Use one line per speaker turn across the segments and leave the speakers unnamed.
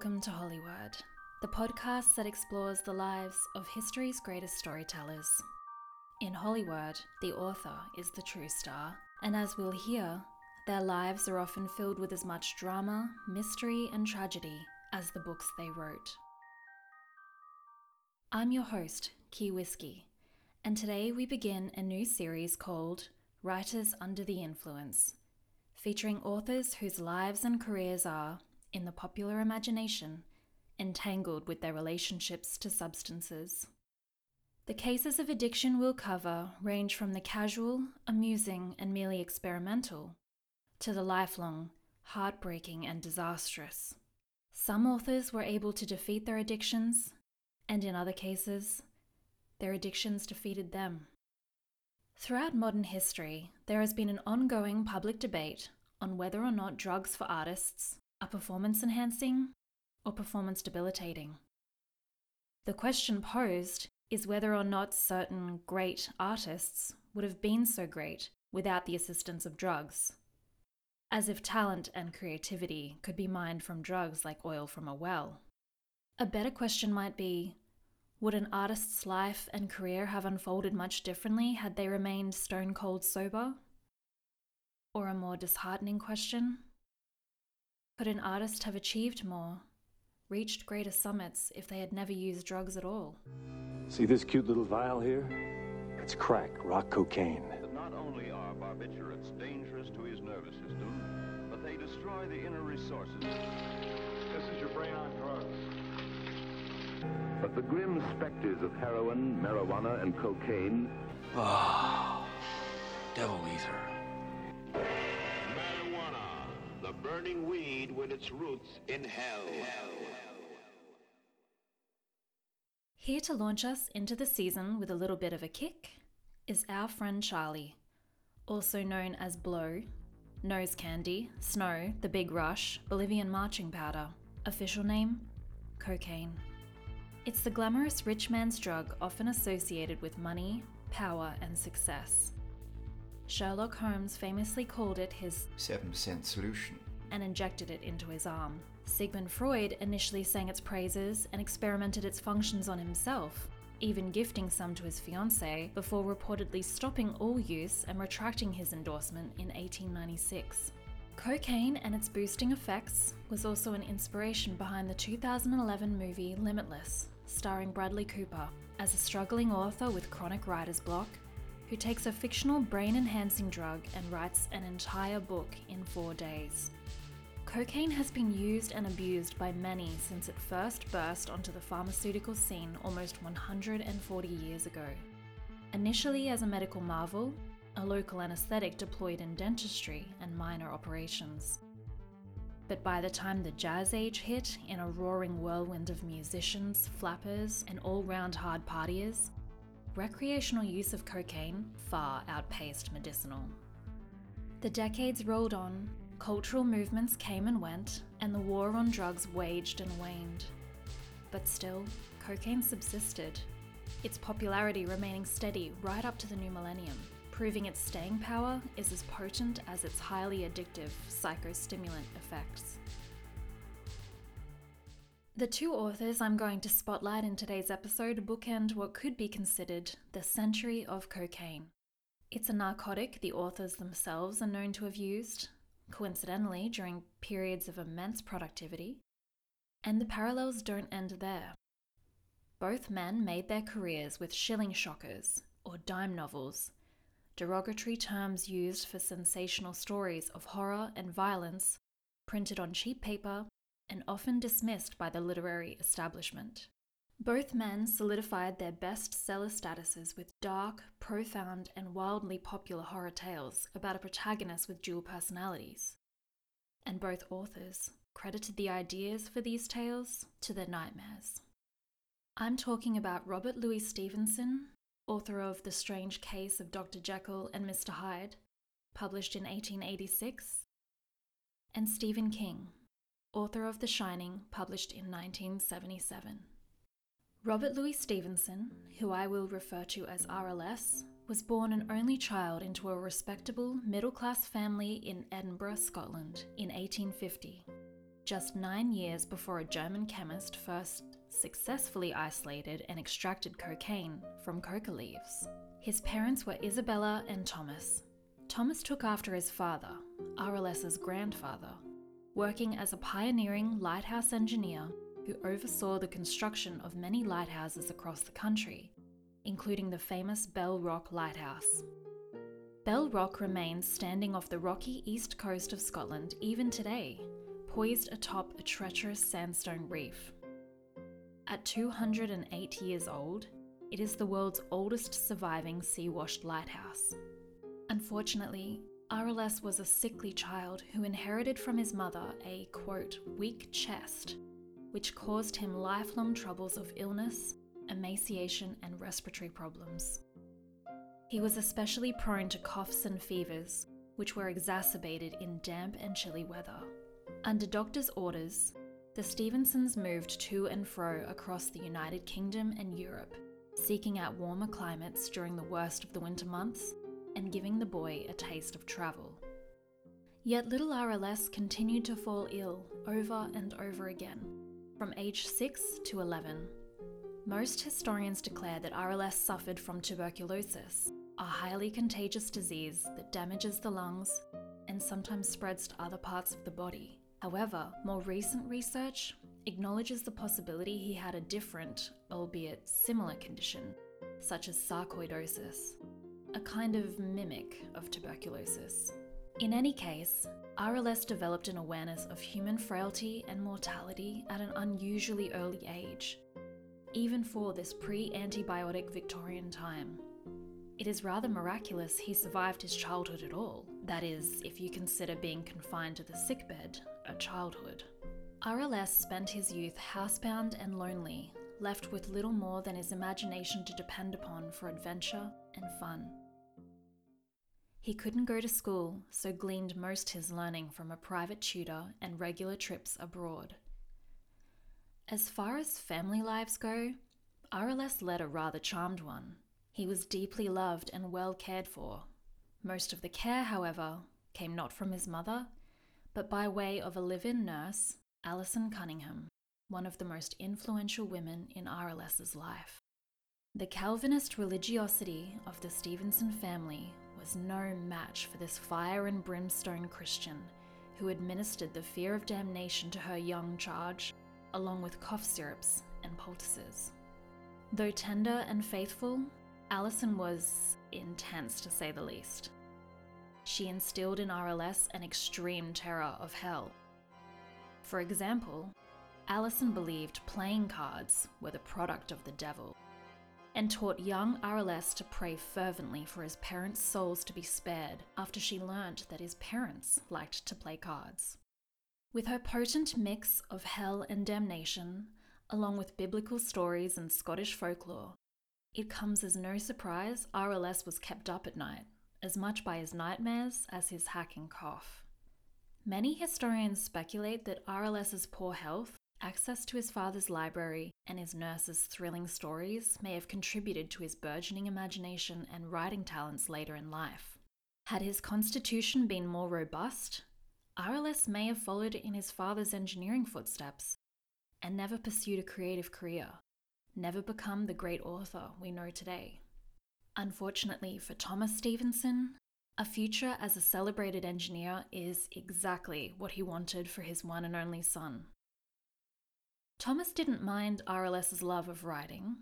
welcome to Hollywood, the podcast that explores the lives of history's greatest storytellers. In Hollywood, the author is the true star, and as we'll hear, their lives are often filled with as much drama, mystery, and tragedy as the books they wrote. I'm your host, Key Whiskey, and today we begin a new series called Writers Under the Influence, featuring authors whose lives and careers are, in the popular imagination, entangled with their relationships to substances. The cases of addiction we'll cover range from the casual, amusing, and merely experimental to the lifelong, heartbreaking, and disastrous. Some authors were able to defeat their addictions, and in other cases, their addictions defeated them. Throughout modern history, there has been an ongoing public debate on whether or not drugs for artists are performance enhancing or performance debilitating. The question posed is whether or not certain great artists would have been so great without the assistance of drugs. As if talent and creativity could be mined from drugs like oil from a well. A better question might be would an artist's life and career have unfolded much differently had they remained stone cold sober? Or a more disheartening question could an artist have achieved more, reached greater summits if they had never used drugs at all?
See this cute little vial here? It's crack, rock cocaine.
Not only are barbiturates dangerous to his nervous system, but they destroy the inner resources.
This is your brain on drugs.
But the grim specters of heroin, marijuana, and cocaine
Oh, devil ether.
Burning weed with its roots in hell.
Here to launch us into the season with a little bit of a kick is our friend Charlie, also known as Blow, Nose Candy, Snow, The Big Rush, Bolivian Marching Powder, official name cocaine. It's the glamorous rich man's drug often associated with money, power, and success. Sherlock Holmes famously called it his
7% solution.
And injected it into his arm. Sigmund Freud initially sang its praises and experimented its functions on himself, even gifting some to his fiancée before reportedly stopping all use and retracting his endorsement in 1896. Cocaine and its boosting effects was also an inspiration behind the 2011 movie Limitless, starring Bradley Cooper as a struggling author with chronic writer's block who takes a fictional brain enhancing drug and writes an entire book in four days. Cocaine has been used and abused by many since it first burst onto the pharmaceutical scene almost 140 years ago. Initially as a medical marvel, a local anesthetic deployed in dentistry and minor operations. But by the time the jazz age hit in a roaring whirlwind of musicians, flappers, and all round hard partiers, recreational use of cocaine far outpaced medicinal. The decades rolled on, cultural movements came and went, and the war on drugs waged and waned. But still, cocaine subsisted, its popularity remaining steady right up to the new millennium, proving its staying power is as potent as its highly addictive psychostimulant effects. The two authors I'm going to spotlight in today's episode bookend what could be considered the century of cocaine. It's a narcotic the authors themselves are known to have used, coincidentally, during periods of immense productivity. And the parallels don't end there. Both men made their careers with shilling shockers, or dime novels, derogatory terms used for sensational stories of horror and violence printed on cheap paper and often dismissed by the literary establishment. Both men solidified their bestseller statuses with dark, profound, and wildly popular horror tales about a protagonist with dual personalities. And both authors credited the ideas for these tales to their nightmares. I'm talking about Robert Louis Stevenson, author of The Strange Case of Dr. Jekyll and Mr. Hyde, published in 1886, and Stephen King, author of The Shining, published in 1977. Robert Louis Stevenson, who I will refer to as RLS, was born an only child into a respectable middle class family in Edinburgh, Scotland, in 1850, just nine years before a German chemist first successfully isolated and extracted cocaine from coca leaves. His parents were Isabella and Thomas. Thomas took after his father, RLS's grandfather, working as a pioneering lighthouse engineer who oversaw the construction of many lighthouses across the country, including the famous Bell Rock Lighthouse. Bell Rock remains standing off the rocky east coast of Scotland even today, poised atop a treacherous sandstone reef. At 208 years old, it is the world's oldest surviving sea washed lighthouse. Unfortunately, RLS was a sickly child who inherited from his mother a quote, weak chest, which caused him lifelong troubles of illness, emaciation, and respiratory problems. He was especially prone to coughs and fevers, which were exacerbated in damp and chilly weather. Under doctors' orders, the Stevensons moved to and fro across the United Kingdom and Europe, seeking out warmer climates during the worst of the winter months and giving the boy a taste of travel. Yet little RLS continued to fall ill over and over again, from age 6 to 11. Most historians declare that RLS suffered from tuberculosis, a highly contagious disease that damages the lungs and sometimes spreads to other parts of the body. However, more recent research acknowledges the possibility he had a different, albeit similar condition, such as sarcoidosis, a kind of mimic of tuberculosis. In any case, RLS developed an awareness of human frailty and mortality at an unusually early age, even for this pre antibiotic Victorian time. It is rather miraculous he survived his childhood at all, that is, if you consider being confined to the sickbed a childhood. RLS spent his youth housebound and lonely, left with little more than his imagination to depend upon for adventure and fun. He couldn't go to school, so gleaned most his learning from a private tutor and regular trips abroad. As far as family lives go, RLS led a rather charmed one. He was deeply loved and well cared for. Most of the care, however, came not from his mother, but by way of a live in nurse, Alison Cunningham, one of the most influential women in RLS's life. The Calvinist religiosity of the Stevenson family was no match for this fire and brimstone Christian who administered the fear of damnation to her young charge, along with cough syrups and poultices. Though tender and faithful, Alison was intense to say the least. She instilled in RLS an extreme terror of hell. For example, Alison believed playing cards were the product of the devil and taught young RLS to pray fervently for his parents' souls to be spared after she learnt that his parents liked to play cards. With her potent mix of hell and damnation, along with biblical stories and Scottish folklore, it comes as no surprise RLS was kept up at night, as much by his nightmares as his hacking cough. Many historians speculate that RLS's poor health Access to his father's library and his nurse's thrilling stories may have contributed to his burgeoning imagination and writing talents later in life. Had his constitution been more robust, RLS may have followed in his father's engineering footsteps and never pursued a creative career, never become the great author we know today. Unfortunately for Thomas Stevenson, a future as a celebrated engineer is exactly what he wanted for his one and only son. Thomas didn't mind RLS's love of writing.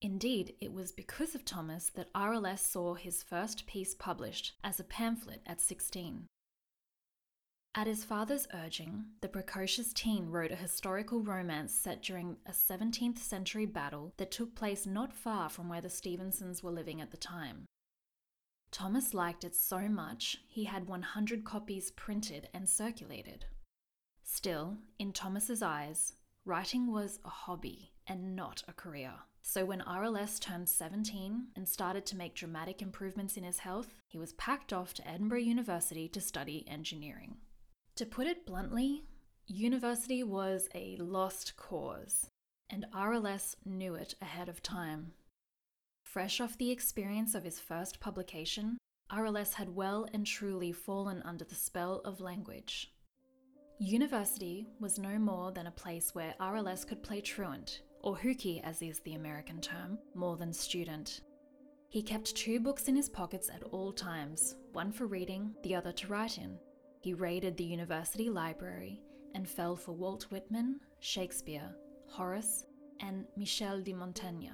Indeed, it was because of Thomas that RLS saw his first piece published as a pamphlet at 16. At his father's urging, the precocious teen wrote a historical romance set during a 17th century battle that took place not far from where the Stevensons were living at the time. Thomas liked it so much, he had 100 copies printed and circulated. Still, in Thomas's eyes, Writing was a hobby and not a career. So when RLS turned 17 and started to make dramatic improvements in his health, he was packed off to Edinburgh University to study engineering. To put it bluntly, university was a lost cause, and RLS knew it ahead of time. Fresh off the experience of his first publication, RLS had well and truly fallen under the spell of language. University was no more than a place where RLS could play truant, or hooky as is the American term, more than student. He kept two books in his pockets at all times, one for reading, the other to write in. He raided the university library and fell for Walt Whitman, Shakespeare, Horace, and Michel de Montaigne.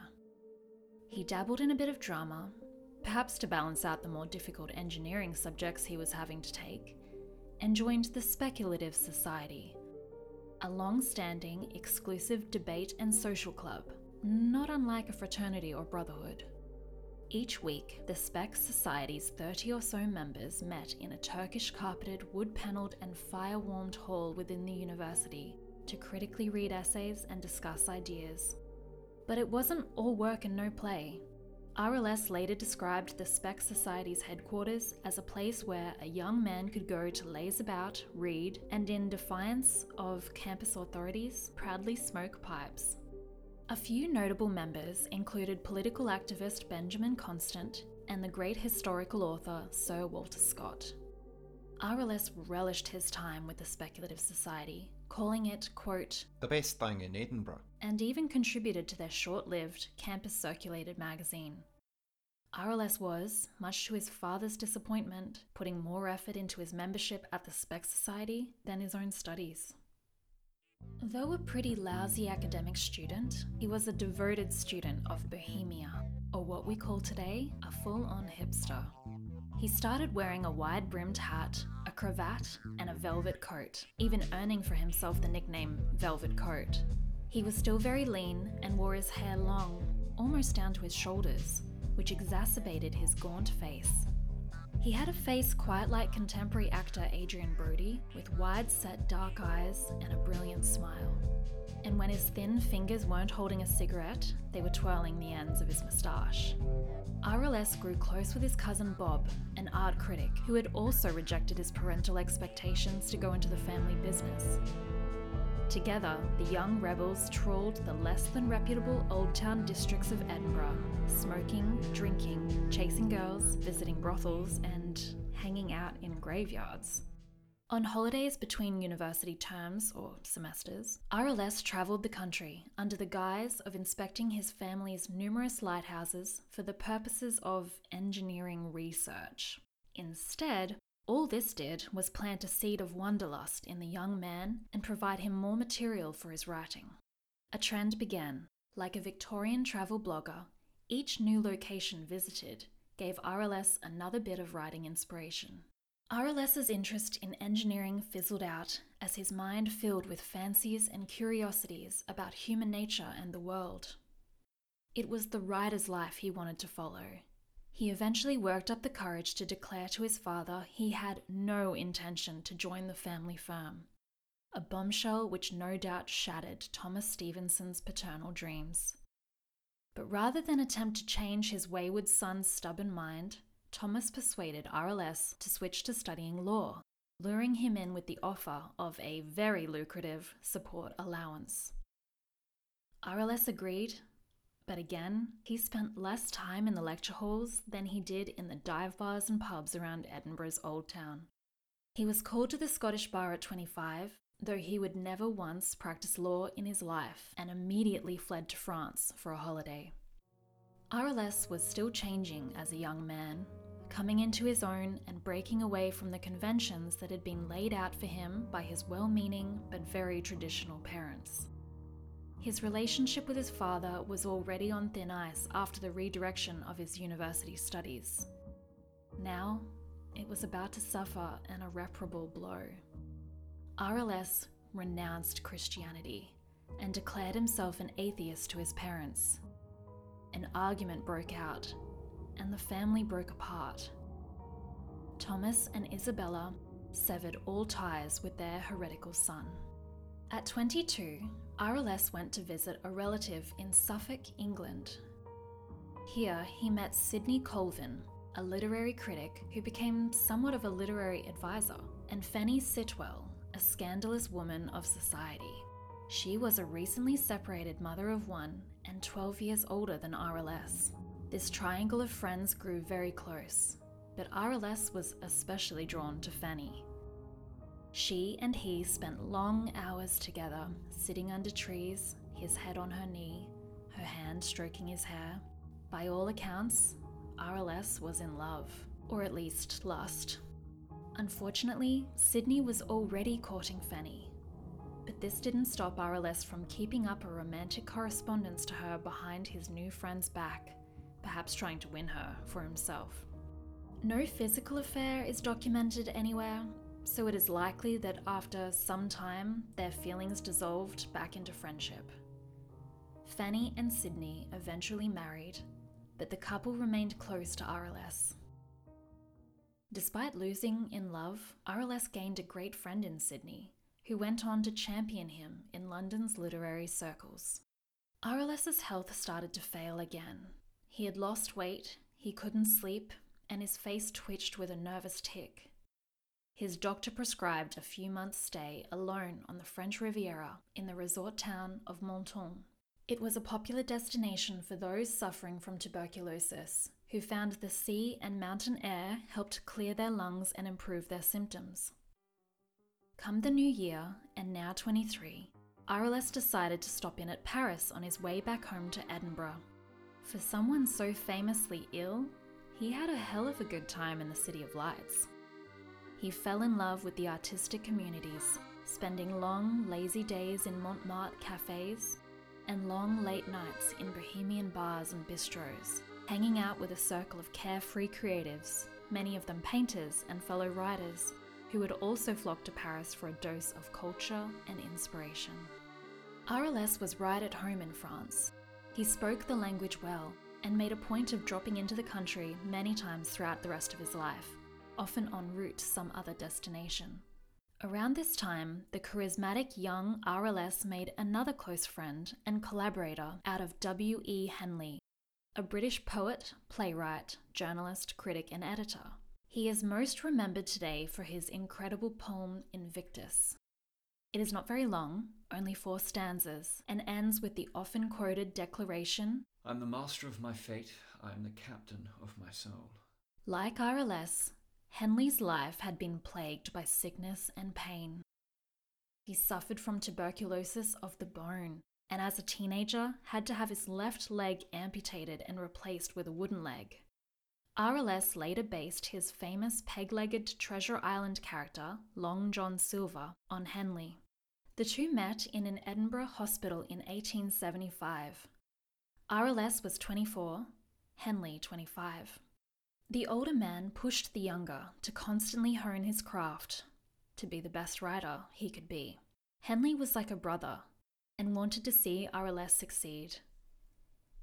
He dabbled in a bit of drama, perhaps to balance out the more difficult engineering subjects he was having to take, and joined the Speculative Society, a long standing, exclusive debate and social club, not unlike a fraternity or brotherhood. Each week, the Spec Society's 30 or so members met in a Turkish carpeted, wood panelled, and fire warmed hall within the university to critically read essays and discuss ideas. But it wasn't all work and no play. RLS later described the Spec Society's headquarters as a place where a young man could go to laze about, read, and in defiance of campus authorities, proudly smoke pipes. A few notable members included political activist Benjamin Constant and the great historical author Sir Walter Scott. RLS relished his time with the Speculative Society, calling it, quote,
The best thing in Edinburgh.
and even contributed to their short lived campus circulated magazine. RLS was, much to his father's disappointment, putting more effort into his membership at the Spec Society than his own studies. Though a pretty lousy academic student, he was a devoted student of Bohemia, or what we call today a full on hipster. He started wearing a wide brimmed hat, a cravat, and a velvet coat, even earning for himself the nickname Velvet Coat. He was still very lean and wore his hair long, almost down to his shoulders, which exacerbated his gaunt face. He had a face quite like contemporary actor Adrien Brody, with wide set dark eyes and a brilliant smile. And when his thin fingers weren't holding a cigarette, they were twirling the ends of his moustache. RLS grew close with his cousin Bob, an art critic who had also rejected his parental expectations to go into the family business. Together, the young rebels trawled the less than reputable old town districts of Edinburgh, smoking, drinking, chasing girls, visiting brothels, and hanging out in graveyards. On holidays between university terms or semesters, RLS travelled the country under the guise of inspecting his family's numerous lighthouses for the purposes of engineering research. Instead, all this did was plant a seed of wanderlust in the young man and provide him more material for his writing. A trend began. Like a Victorian travel blogger, each new location visited gave RLS another bit of writing inspiration. RLS's interest in engineering fizzled out as his mind filled with fancies and curiosities about human nature and the world. It was the writer's life he wanted to follow. He eventually worked up the courage to declare to his father he had no intention to join the family firm, a bombshell which no doubt shattered Thomas Stevenson's paternal dreams. But rather than attempt to change his wayward son's stubborn mind, Thomas persuaded RLS to switch to studying law, luring him in with the offer of a very lucrative support allowance. RLS agreed, but again, he spent less time in the lecture halls than he did in the dive bars and pubs around Edinburgh's Old Town. He was called to the Scottish Bar at 25, though he would never once practice law in his life and immediately fled to France for a holiday. RLS was still changing as a young man, coming into his own and breaking away from the conventions that had been laid out for him by his well meaning but very traditional parents. His relationship with his father was already on thin ice after the redirection of his university studies. Now, it was about to suffer an irreparable blow. RLS renounced Christianity and declared himself an atheist to his parents. An argument broke out, and the family broke apart. Thomas and Isabella severed all ties with their heretical son. At 22, RLS went to visit a relative in Suffolk, England. Here, he met Sidney Colvin, a literary critic who became somewhat of a literary advisor, and Fanny Sitwell, a scandalous woman of society. She was a recently separated mother of one and 12 years older than RLS. This triangle of friends grew very close, but RLS was especially drawn to Fanny. She and he spent long hours together, sitting under trees, his head on her knee, her hand stroking his hair. By all accounts, RLS was in love, or at least lust. Unfortunately, Sidney was already courting Fanny, but this didn't stop RLS from keeping up a romantic correspondence to her behind his new friend's back, perhaps trying to win her for himself. No physical affair is documented anywhere, so it is likely that after some time their feelings dissolved back into friendship. Fanny and Sidney eventually married, but the couple remained close to RLS. Despite losing in love, RLS gained a great friend in Sidney, who went on to champion him in London's literary circles. RLS's health started to fail again. He had lost weight, he couldn't sleep, and his face twitched with a nervous tic. His doctor prescribed a few months' stay alone on the French Riviera in the resort town of Menton. It was a popular destination for those suffering from tuberculosis, who found the sea and mountain air helped clear their lungs and improve their symptoms. Come the new year, and now 23, RLS decided to stop in at Paris on his way back home to Edinburgh. For someone so famously ill, he had a hell of a good time in the City of Lights. He fell in love with the artistic communities, spending long, lazy days in Montmartre cafes and long, late nights in bohemian bars and bistros, hanging out with a circle of carefree creatives, many of them painters and fellow writers, who would also flock to Paris for a dose of culture and inspiration. RLS was right at home in France. He spoke the language well and made a point of dropping into the country many times throughout the rest of his life, often en route to some other destination. Around this time, the charismatic young RLS made another close friend and collaborator out of W.E. Henley, a British poet, playwright, journalist, critic, and editor. He is most remembered today for his incredible poem Invictus. It is not very long, only four stanzas, and ends with the often quoted declaration
I'm the master of my fate, I am the captain of my soul.
Like RLS, Henley's life had been plagued by sickness and pain. He suffered from tuberculosis of the bone, and as a teenager had to have his left leg amputated and replaced with a wooden leg. RLS later based his famous peg legged Treasure Island character, Long John Silver, on Henley. The two met in an Edinburgh hospital in 1875. RLS was 24, Henley 25. The older man pushed the younger to constantly hone his craft, to be the best writer he could be. Henley was like a brother and wanted to see RLS succeed.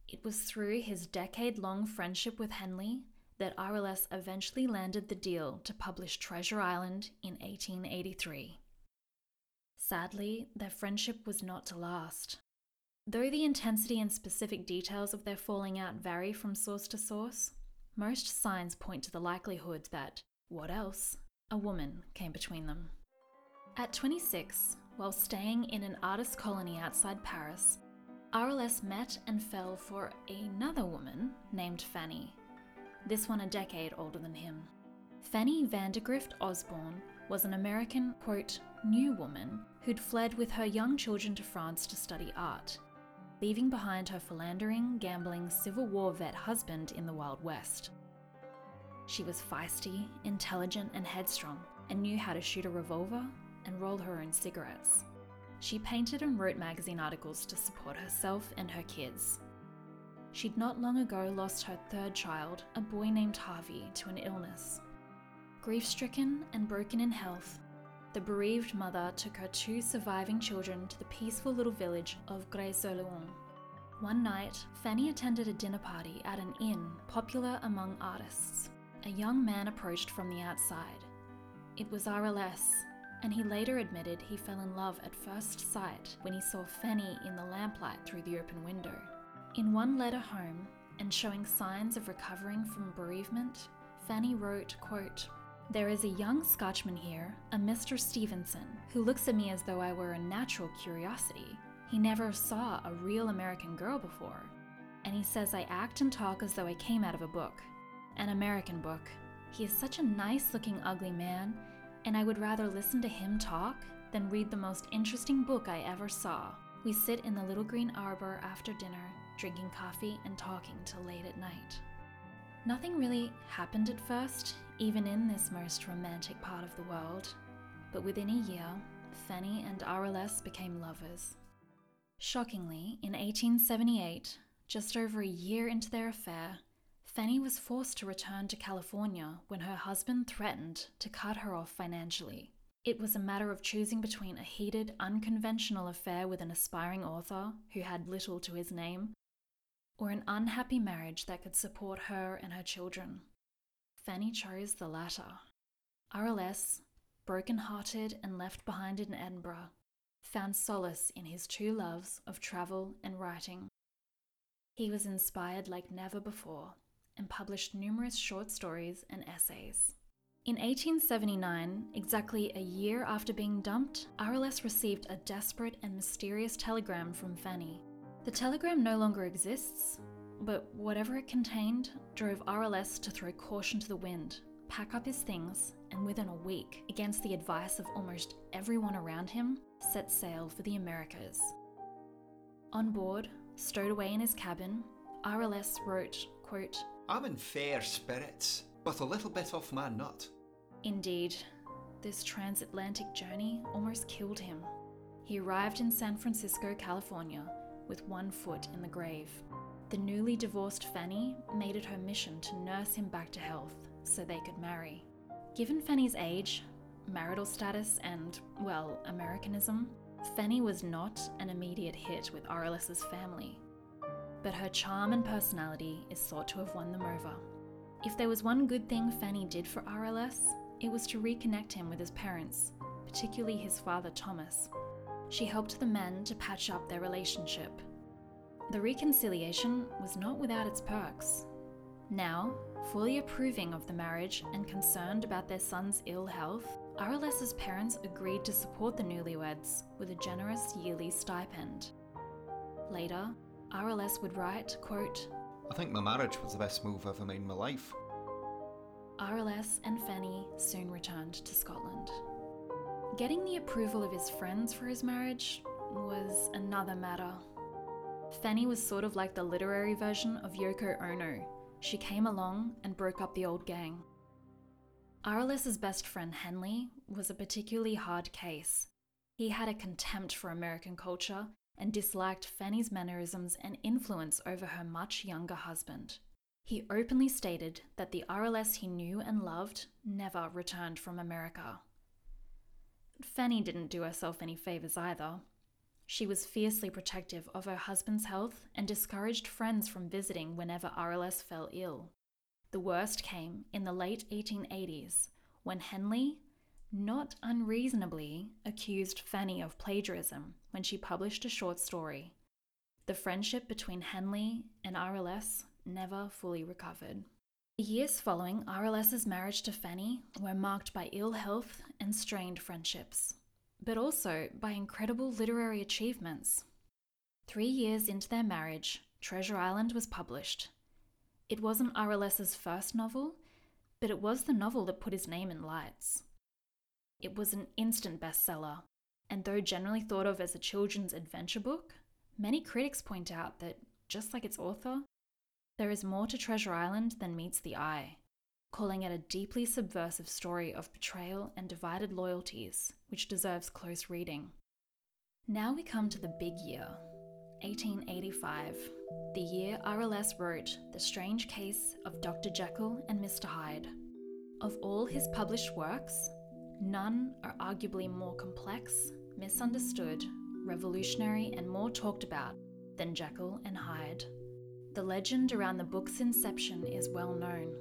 It was through his decade long friendship with Henley that RLS eventually landed the deal to publish Treasure Island in 1883. Sadly, their friendship was not to last. Though the intensity and specific details of their falling out vary from source to source, most signs point to the likelihood that, what else, a woman came between them. At 26, while staying in an artist colony outside Paris, RLS met and fell for another woman named Fanny, this one a decade older than him. Fanny Van de Grift Osbourne was an American, quote, new woman who'd fled with her young children to France to study art, leaving behind her philandering, gambling Civil War vet husband in the Wild West. She was feisty, intelligent, and headstrong, and knew how to shoot a revolver and roll her own cigarettes. She painted and wrote magazine articles to support herself and her kids. She'd not long ago lost her third child, a boy named Harvey, to an illness. Grief stricken and broken in health, the bereaved mother took her two surviving children to the peaceful little village of Grez-sur-Loing. One night, Fanny attended a dinner party at an inn popular among artists. A young man approached from the outside. It was RLS, and he later admitted he fell in love at first sight when he saw Fanny in the lamplight through the open window. In one letter home, and showing signs of recovering from bereavement, Fanny wrote, quote, There is a young Scotchman here, a Mr. Stevenson, who looks at me as though I were a natural curiosity. He never saw a real American girl before. and he says I act and talk as though I came out of a book. An American book. He is such a nice looking ugly man, and I would rather listen to him talk than read the most interesting book I ever saw. We sit in the little green arbor after dinner, drinking coffee and talking till late at night. Nothing really happened at first, even in this most romantic part of the world, but within a year, Fanny and RLS became lovers. Shockingly, in 1878, just over a year into their affair, Fanny was forced to return to California when her husband threatened to cut her off financially. It was a matter of choosing between a heated, unconventional affair with an aspiring author who had little to his name, or an unhappy marriage that could support her and her children. Fanny chose the latter. RLS, broken hearted and left behind in Edinburgh, found solace in his true loves of travel and writing. He was inspired like never before and published numerous short stories and essays. In 1879, exactly a year after being dumped, RLS received a desperate and mysterious telegram from Fanny. The telegram no longer exists, but whatever it contained drove RLS to throw caution to the wind, pack up his things, and within a week, against the advice of almost everyone around him, set sail for the Americas. On board, stowed away in his cabin, RLS wrote, quote,
I'm in fair spirits, but a little bit off my nut.
Indeed, this transatlantic journey almost killed him. He arrived in San Francisco, California, with one foot in the grave. The newly divorced Fanny made it her mission to nurse him back to health so they could marry. Given Fanny's age, marital status, and, well, Americanism, Fanny was not an immediate hit with RLS's family. But her charm and personality is thought to have won them over. If there was one good thing Fanny did for RLS, it was to reconnect him with his parents, particularly his father Thomas. She helped the men to patch up their relationship. The reconciliation was not without its perks. Now, fully approving of the marriage and concerned about their son's ill health, RLS's parents agreed to support the newlyweds with a generous yearly stipend. Later, RLS would write, quote,
I think my marriage was the best move I've ever made in my life.
RLS and Fanny soon returned to Scotland. Getting the approval of his friends for his marriage was another matter. Fanny was sort of like the literary version of Yoko Ono. She came along and broke up the old gang. RLS's best friend Henley was a particularly hard case. He had a contempt for American culture and disliked Fanny's mannerisms and influence over her much younger husband. He openly stated that the RLS he knew and loved never returned from America. Fanny didn't do herself any favours either. She was fiercely protective of her husband's health and discouraged friends from visiting whenever RLS fell ill. The worst came in the late 1880s when Henley, not unreasonably, accused Fanny of plagiarism when she published a short story. The friendship between Henley and RLS never fully recovered. The years following RLS's marriage to Fanny were marked by ill health and strained friendships, but also by incredible literary achievements. Three years into their marriage, Treasure Island was published. It wasn't RLS's first novel, but it was the novel that put his name in lights. It was an instant bestseller, and though generally thought of as a children's adventure book, many critics point out that, just like its author, there is more to Treasure Island than meets the eye, calling it a deeply subversive story of betrayal and divided loyalties, which deserves close reading. Now we come to the big year, 1885, the year RLS wrote The Strange Case of Dr. Jekyll and Mr. Hyde. Of all his published works, none are arguably more complex, misunderstood, revolutionary, and more talked about than Jekyll and Hyde. The legend around the book's inception is well known.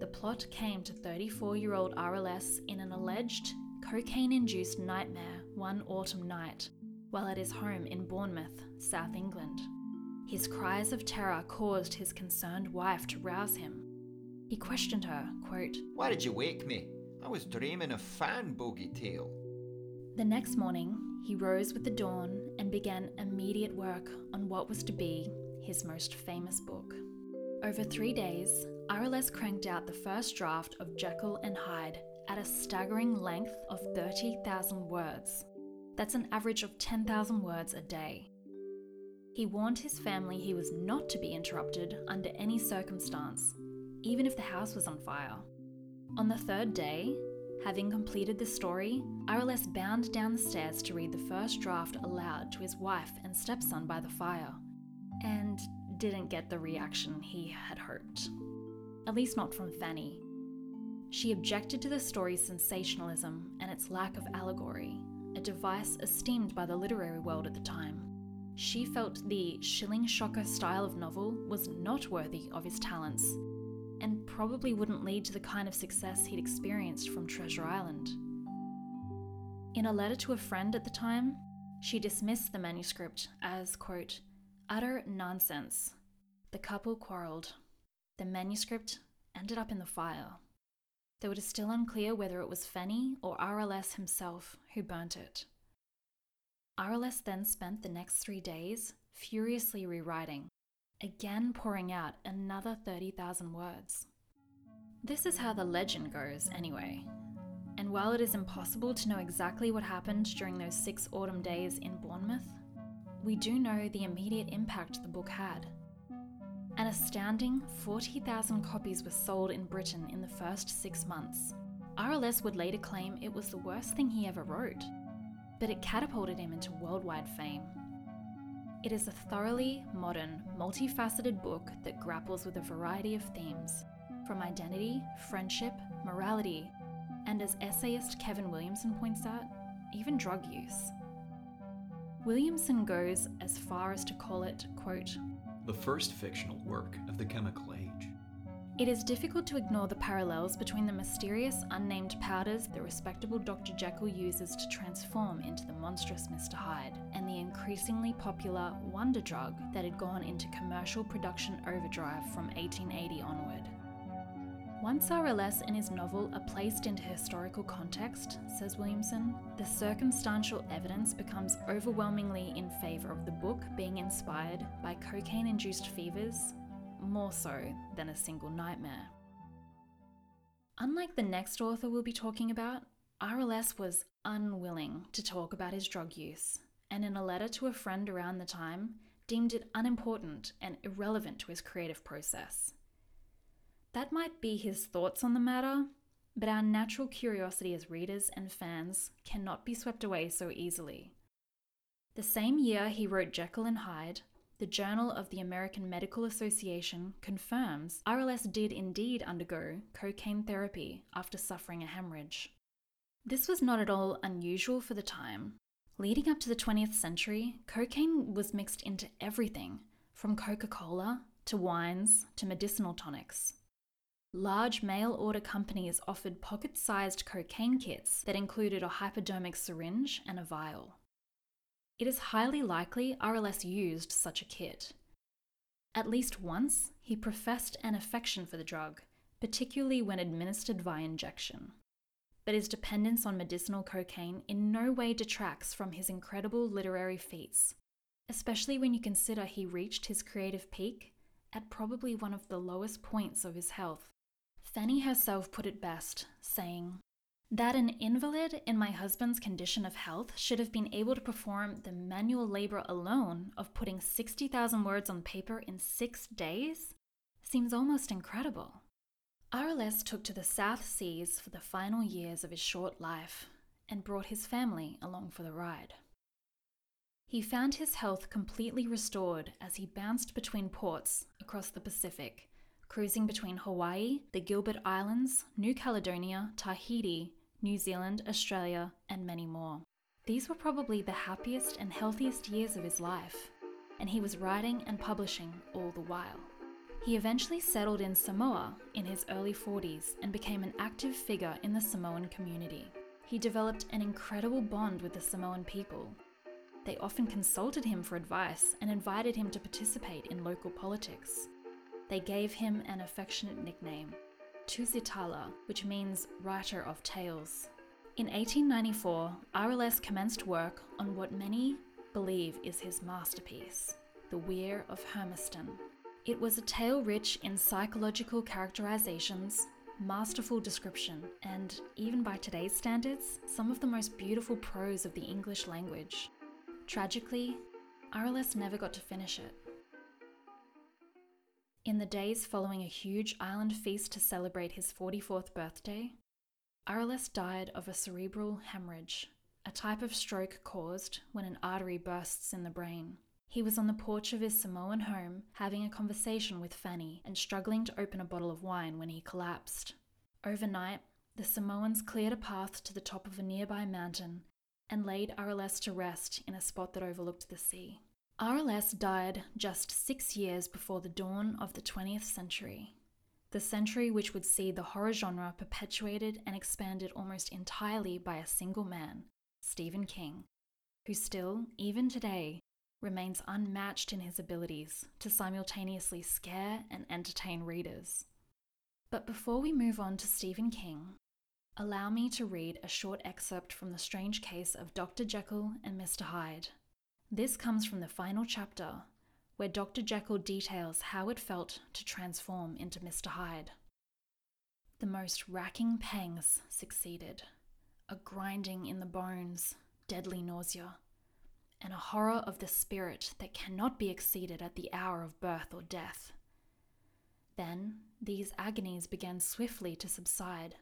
The plot came to 34 year old RLS in an alleged cocaine induced nightmare one autumn night while at his home in Bournemouth, South England. His cries of terror caused his concerned wife to rouse him. He questioned her, quote,
Why did you wake me? I was dreaming a fan bogey tale.
The next morning, he rose with the dawn and began immediate work on what was to be his most famous book. Over three days, RLS cranked out the first draft of Jekyll and Hyde at a staggering length of 30,000 words. That's an average of 10,000 words a day. He warned his family he was not to be interrupted under any circumstance, even if the house was on fire. On the third day, having completed the story, RLS bound down the stairs to read the first draft aloud to his wife and stepson by the fire, and didn't get the reaction he had hoped. At least not from Fanny. She objected to the story's sensationalism and its lack of allegory, a device esteemed by the literary world at the time. She felt the shilling shocker style of novel was not worthy of his talents, and probably wouldn't lead to the kind of success he'd experienced from Treasure Island. In a letter to a friend at the time, she dismissed the manuscript as, quote, utter nonsense. The couple quarreled. The manuscript ended up in the fire. Though it is still unclear whether it was Fanny or RLS himself who burnt it. RLS then spent the next three days furiously rewriting, again pouring out another 30,000 words. This is how the legend goes, anyway. And while it is impossible to know exactly what happened during those six autumn days in Bournemouth, we do know the immediate impact the book had. An astounding 40,000 copies were sold in Britain in the first six months. RLS would later claim it was the worst thing he ever wrote, but it catapulted him into worldwide fame. It is a thoroughly modern, multifaceted book that grapples with a variety of themes, from identity, friendship, morality, and as essayist Kevin Williamson points out, even drug use. Williamson goes as far as to call it, quote,
The first fictional work of the chemical age.
It is difficult to ignore the parallels between the mysterious, unnamed powders the respectable Dr. Jekyll uses to transform into the monstrous Mr. Hyde, and the increasingly popular wonder drug that had gone into commercial production overdrive from 1880 onward. Once RLS and his novel are placed into historical context, says Williamson, the circumstantial evidence becomes overwhelmingly in favour of the book being inspired by cocaine induced fevers, more so than a single nightmare. Unlike the next author we'll be talking about, RLS was unwilling to talk about his drug use, and in a letter to a friend around the time, deemed it unimportant and irrelevant to his creative process. That might be his thoughts on the matter, but our natural curiosity as readers and fans cannot be swept away so easily. The same year he wrote Jekyll and Hyde, the Journal of the American Medical Association confirms RLS did indeed undergo cocaine therapy after suffering a hemorrhage. This was not at all unusual for the time. Leading up to the 20th century, cocaine was mixed into everything, from Coca Cola to wines to medicinal tonics. Large mail order companies offered pocket sized cocaine kits that included a hypodermic syringe and a vial. It is highly likely RLS used such a kit. At least once, he professed an affection for the drug, particularly when administered via injection. But his dependence on medicinal cocaine in no way detracts from his incredible literary feats, especially when you consider he reached his creative peak at probably one of the lowest points of his health. Fanny herself put it best, saying, that an invalid in my husband's condition of health should have been able to perform the manual labor alone of putting 60,000 words on paper in six days seems almost incredible. RLS took to the South Seas for the final years of his short life and brought his family along for the ride. He found his health completely restored as he bounced between ports across the Pacific, cruising between Hawaii, the Gilbert Islands, New Caledonia, Tahiti, New Zealand, Australia, and many more. These were probably the happiest and healthiest years of his life, and he was writing and publishing all the while. He eventually settled in Samoa in his early 40s and became an active figure in the Samoan community. He developed an incredible bond with the Samoan people. They often consulted him for advice and invited him to participate in local politics. They gave him an affectionate nickname, Tusitala, which means writer of tales. In 1894, RLS commenced work on what many believe is his masterpiece, The Weir of Hermiston. It was a tale rich in psychological characterizations, masterful description, and, even by today's standards, some of the most beautiful prose of the English language. Tragically, RLS never got to finish it. In the days following a huge island feast to celebrate his 44th birthday, RLS died of a cerebral hemorrhage, a type of stroke caused when an artery bursts in the brain. He was on the porch of his Samoan home having a conversation with Fanny and struggling to open a bottle of wine when he collapsed. Overnight, the Samoans cleared a path to the top of a nearby mountain and laid RLS to rest in a spot that overlooked the sea. RLS died just six years before the dawn of the 20th century, the century which would see the horror genre perpetuated and expanded almost entirely by a single man, Stephen King, who still, even today, remains unmatched in his abilities to simultaneously scare and entertain readers. But before we move on to Stephen King, allow me to read a short excerpt from The Strange Case of Dr. Jekyll and Mr. Hyde. This comes from the final chapter, where Dr. Jekyll details how it felt to transform into Mr. Hyde. The most racking pangs succeeded a grinding in the bones, deadly nausea, and a horror of the spirit that cannot be exceeded at the hour of birth or death. Then these agonies began swiftly to subside,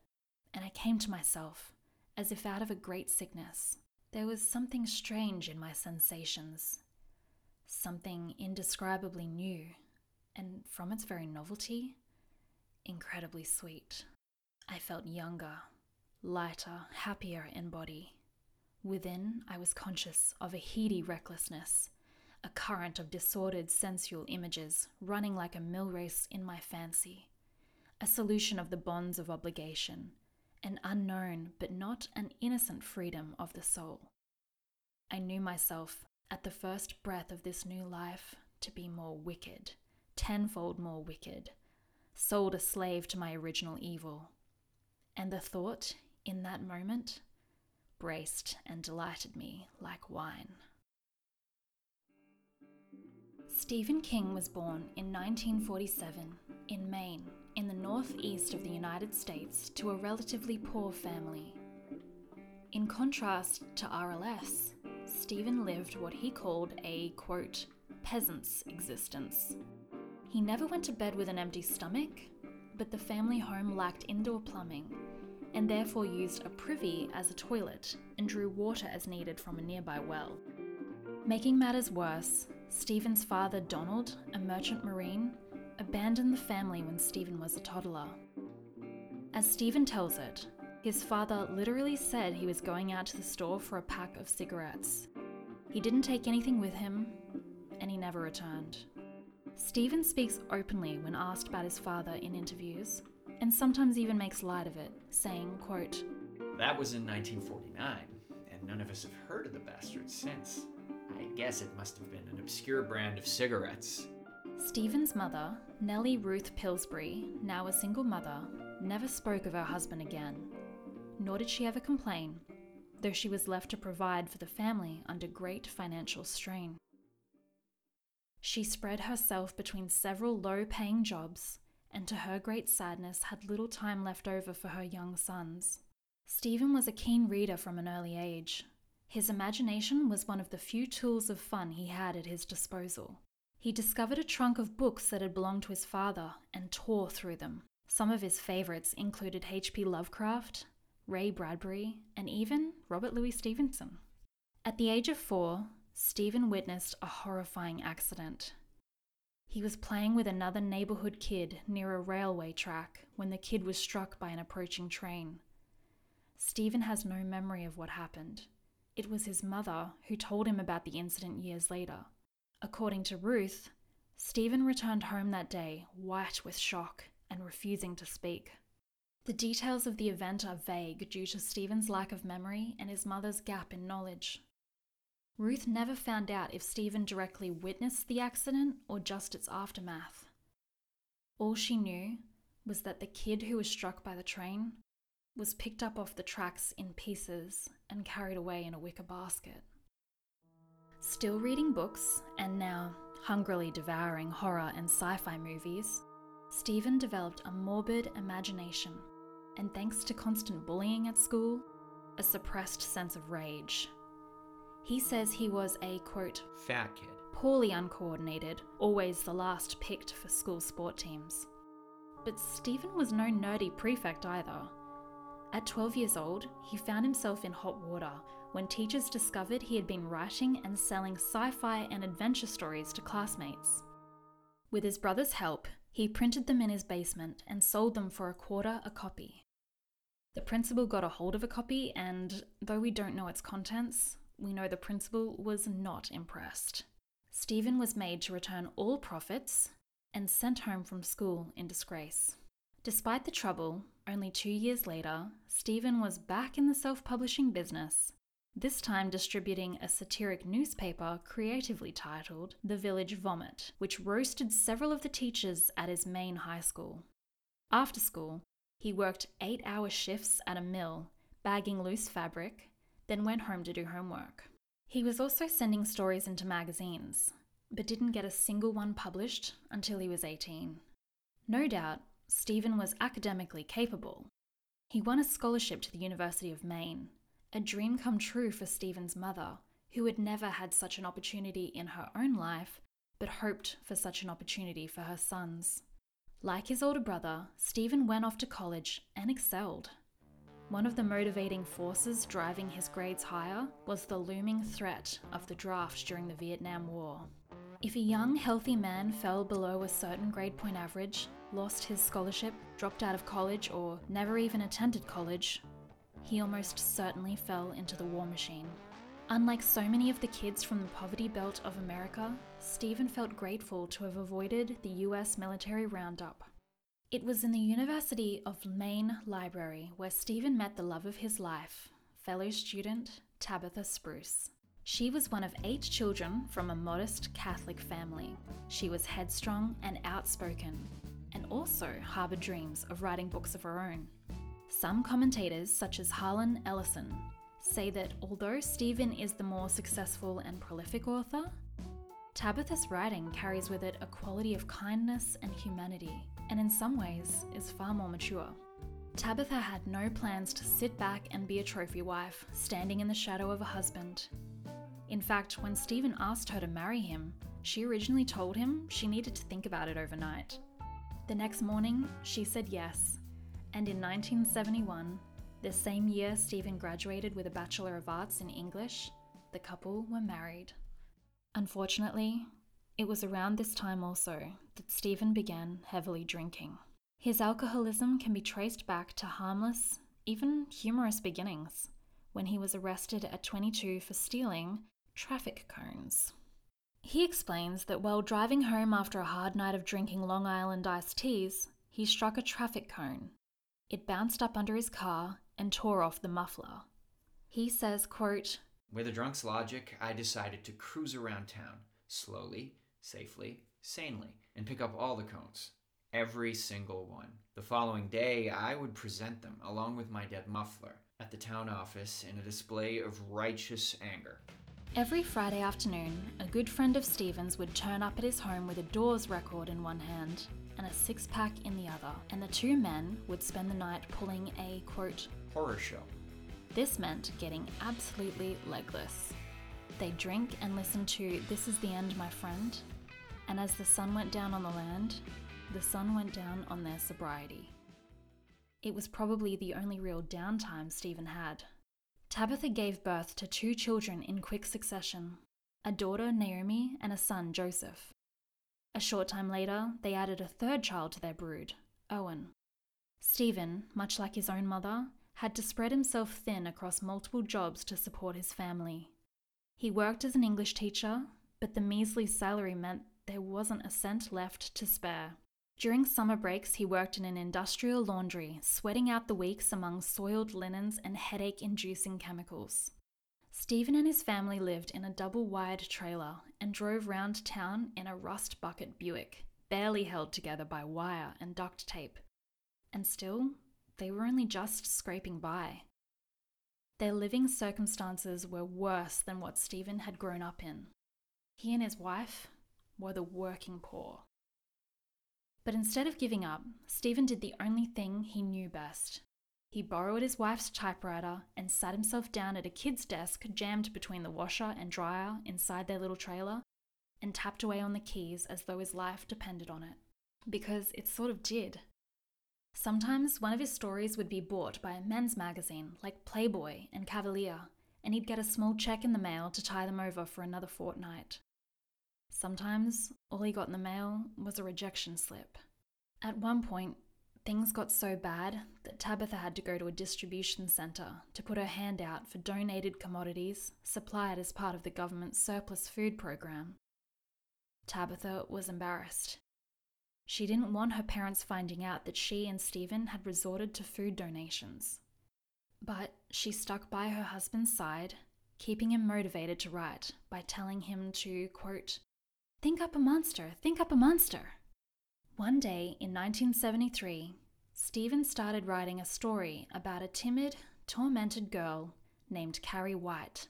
and I came to myself, as if out of a great sickness. There was something strange in my sensations, something indescribably new, and from its very novelty, incredibly sweet. I felt younger, lighter, happier in body. Within, I was conscious of a heady recklessness, a current of disordered sensual images running like a mill race in my fancy, a solution of the bonds of obligation, an unknown but not an innocent freedom of the soul. I knew myself, at the first breath of this new life, to be more wicked, tenfold more wicked, sold a slave to my original evil. And the thought, in that moment, braced and delighted me like wine. Stephen King was born in 1947 in Maine, in the northeast of the United States, to a relatively poor family. In contrast to RLS, Stephen lived what he called a quote, peasant's existence. He never went to bed with an empty stomach, but the family home lacked indoor plumbing and therefore used a privy as a toilet and drew water as needed from a nearby well. Making matters worse, Stephen's father, Donald, a merchant marine, abandoned the family when Stephen was a toddler. As Stephen tells it, his father literally said he was going out to the store for a pack of cigarettes. He didn't take anything with him, and he never returned. Stephen speaks openly when asked about his father in interviews, and sometimes even makes light of it, saying, quote,
That was in 1949, and none of us have heard of the bastard since. I guess it must have been an obscure brand of cigarettes.
Stephen's mother, Nellie Ruth Pillsbury, now a single mother, never spoke of her husband again, nor did she ever complain, though she was left to provide for the family under great financial strain. She spread herself between several low paying jobs and to her great sadness had little time left over for her young sons. Stephen was a keen reader from an early age. His imagination was one of the few tools of fun he had at his disposal. He discovered a trunk of books that had belonged to his father and tore through them. Some of his favorites included H.P. Lovecraft, Ray Bradbury, and even Robert Louis Stevenson. At the age of four, Stephen witnessed a horrifying accident. He was playing with another neighborhood kid near a railway track when the kid was struck by an approaching train. Stephen has no memory of what happened. It was his mother who told him about the incident years later. According to Ruth, Stephen returned home that day white with shock and refusing to speak. The details of the event are vague due to Stephen's lack of memory and his mother's gap in knowledge. Ruth never found out if Stephen directly witnessed the accident or just its aftermath. All she knew was that the kid who was struck by the train was picked up off the tracks in pieces and carried away in a wicker basket. Still reading books, and now hungrily devouring horror and sci fi movies, Stephen developed a morbid imagination, and thanks to constant bullying at school, a suppressed sense of rage. He says he was a quote,
Fat kid.
poorly uncoordinated, always the last picked for school sport teams. But Stephen was no nerdy prefect either. At 12 years old, he found himself in hot water when teachers discovered he had been writing and selling sci fi and adventure stories to classmates. With his brother's help, he printed them in his basement and sold them for a quarter a copy. The principal got a hold of a copy, and though we don't know its contents, we know the principal was not impressed. Stephen was made to return all profits and sent home from school in disgrace. Despite the trouble, only two years later, Stephen was back in the self publishing business, this time distributing a satiric newspaper creatively titled The Village Vomit, which roasted several of the teachers at his main high school. After school, he worked eight hour shifts at a mill, bagging loose fabric, then went home to do homework. He was also sending stories into magazines, but didn't get a single one published until he was 18. No doubt, Stephen was academically capable. He won a scholarship to the University of Maine, a dream come true for Stephen's mother, who had never had such an opportunity in her own life, but hoped for such an opportunity for her sons. Like his older brother, Stephen went off to college and excelled. One of the motivating forces driving his grades higher was the looming threat of the draft during the Vietnam War. If a young, healthy man fell below a certain grade point average, lost his scholarship, dropped out of college, or never even attended college, he almost certainly fell into the war machine. Unlike so many of the kids from the poverty belt of America, Stephen felt grateful to have avoided the US military roundup. It was in the University of Maine Library where Stephen met the love of his life, fellow student Tabitha Spruce. She was one of eight children from a modest Catholic family. She was headstrong and outspoken, and also harbored dreams of writing books of her own. Some commentators, such as Harlan Ellison, say that although Stephen is the more successful and prolific author, Tabitha's writing carries with it a quality of kindness and humanity, and in some ways is far more mature. Tabitha had no plans to sit back and be a trophy wife, standing in the shadow of a husband. In fact, when Stephen asked her to marry him, she originally told him she needed to think about it overnight. The next morning, she said yes, and in 1971, the same year Stephen graduated with a Bachelor of Arts in English, the couple were married. Unfortunately, it was around this time also that Stephen began heavily drinking. His alcoholism can be traced back to harmless, even humorous beginnings, when he was arrested at 22 for stealing traffic cones. He explains that while driving home after a hard night of drinking Long Island iced teas, he struck a traffic cone. It bounced up under his car and tore off the muffler. He says, quote,
With a drunk's logic, I decided to cruise around town, slowly, safely, sanely, and pick up all the cones. Every single one. The following day, I would present them, along with my dead muffler, at the town office in a display of righteous anger.
Every Friday afternoon, a good friend of Stephen's would turn up at his home with a Doors record in one hand and a six pack in the other, and the two men would spend the night pulling a quote,
Horror show.
This meant getting absolutely legless. They'd drink and listen to This Is the End, My Friend, and as the sun went down on the land, the sun went down on their sobriety. It was probably the only real downtime Stephen had. Tabitha gave birth to two children in quick succession a daughter, Naomi, and a son, Joseph. A short time later, they added a third child to their brood, Owen. Stephen, much like his own mother, had to spread himself thin across multiple jobs to support his family. He worked as an English teacher, but the measly salary meant there wasn't a cent left to spare. During summer breaks, he worked in an industrial laundry, sweating out the weeks among soiled linens and headache inducing chemicals. Stephen and his family lived in a double wide trailer and drove round town in a rust bucket Buick, barely held together by wire and duct tape. And still, they were only just scraping by. Their living circumstances were worse than what Stephen had grown up in. He and his wife were the working poor. But instead of giving up, Stephen did the only thing he knew best. He borrowed his wife's typewriter and sat himself down at a kid's desk jammed between the washer and dryer inside their little trailer and tapped away on the keys as though his life depended on it. Because it sort of did. Sometimes one of his stories would be bought by a men's magazine like Playboy and Cavalier, and he'd get a small check in the mail to tie them over for another fortnight. Sometimes all he got in the mail was a rejection slip. At one point, things got so bad that Tabitha had to go to a distribution centre to put her hand out for donated commodities supplied as part of the government's surplus food program. Tabitha was embarrassed. She didn't want her parents finding out that she and Stephen had resorted to food donations. But she stuck by her husband's side, keeping him motivated to write by telling him to, quote, Think up a monster, think up a monster. One day in 1973, Stephen started writing a story about a timid, tormented girl named Carrie White,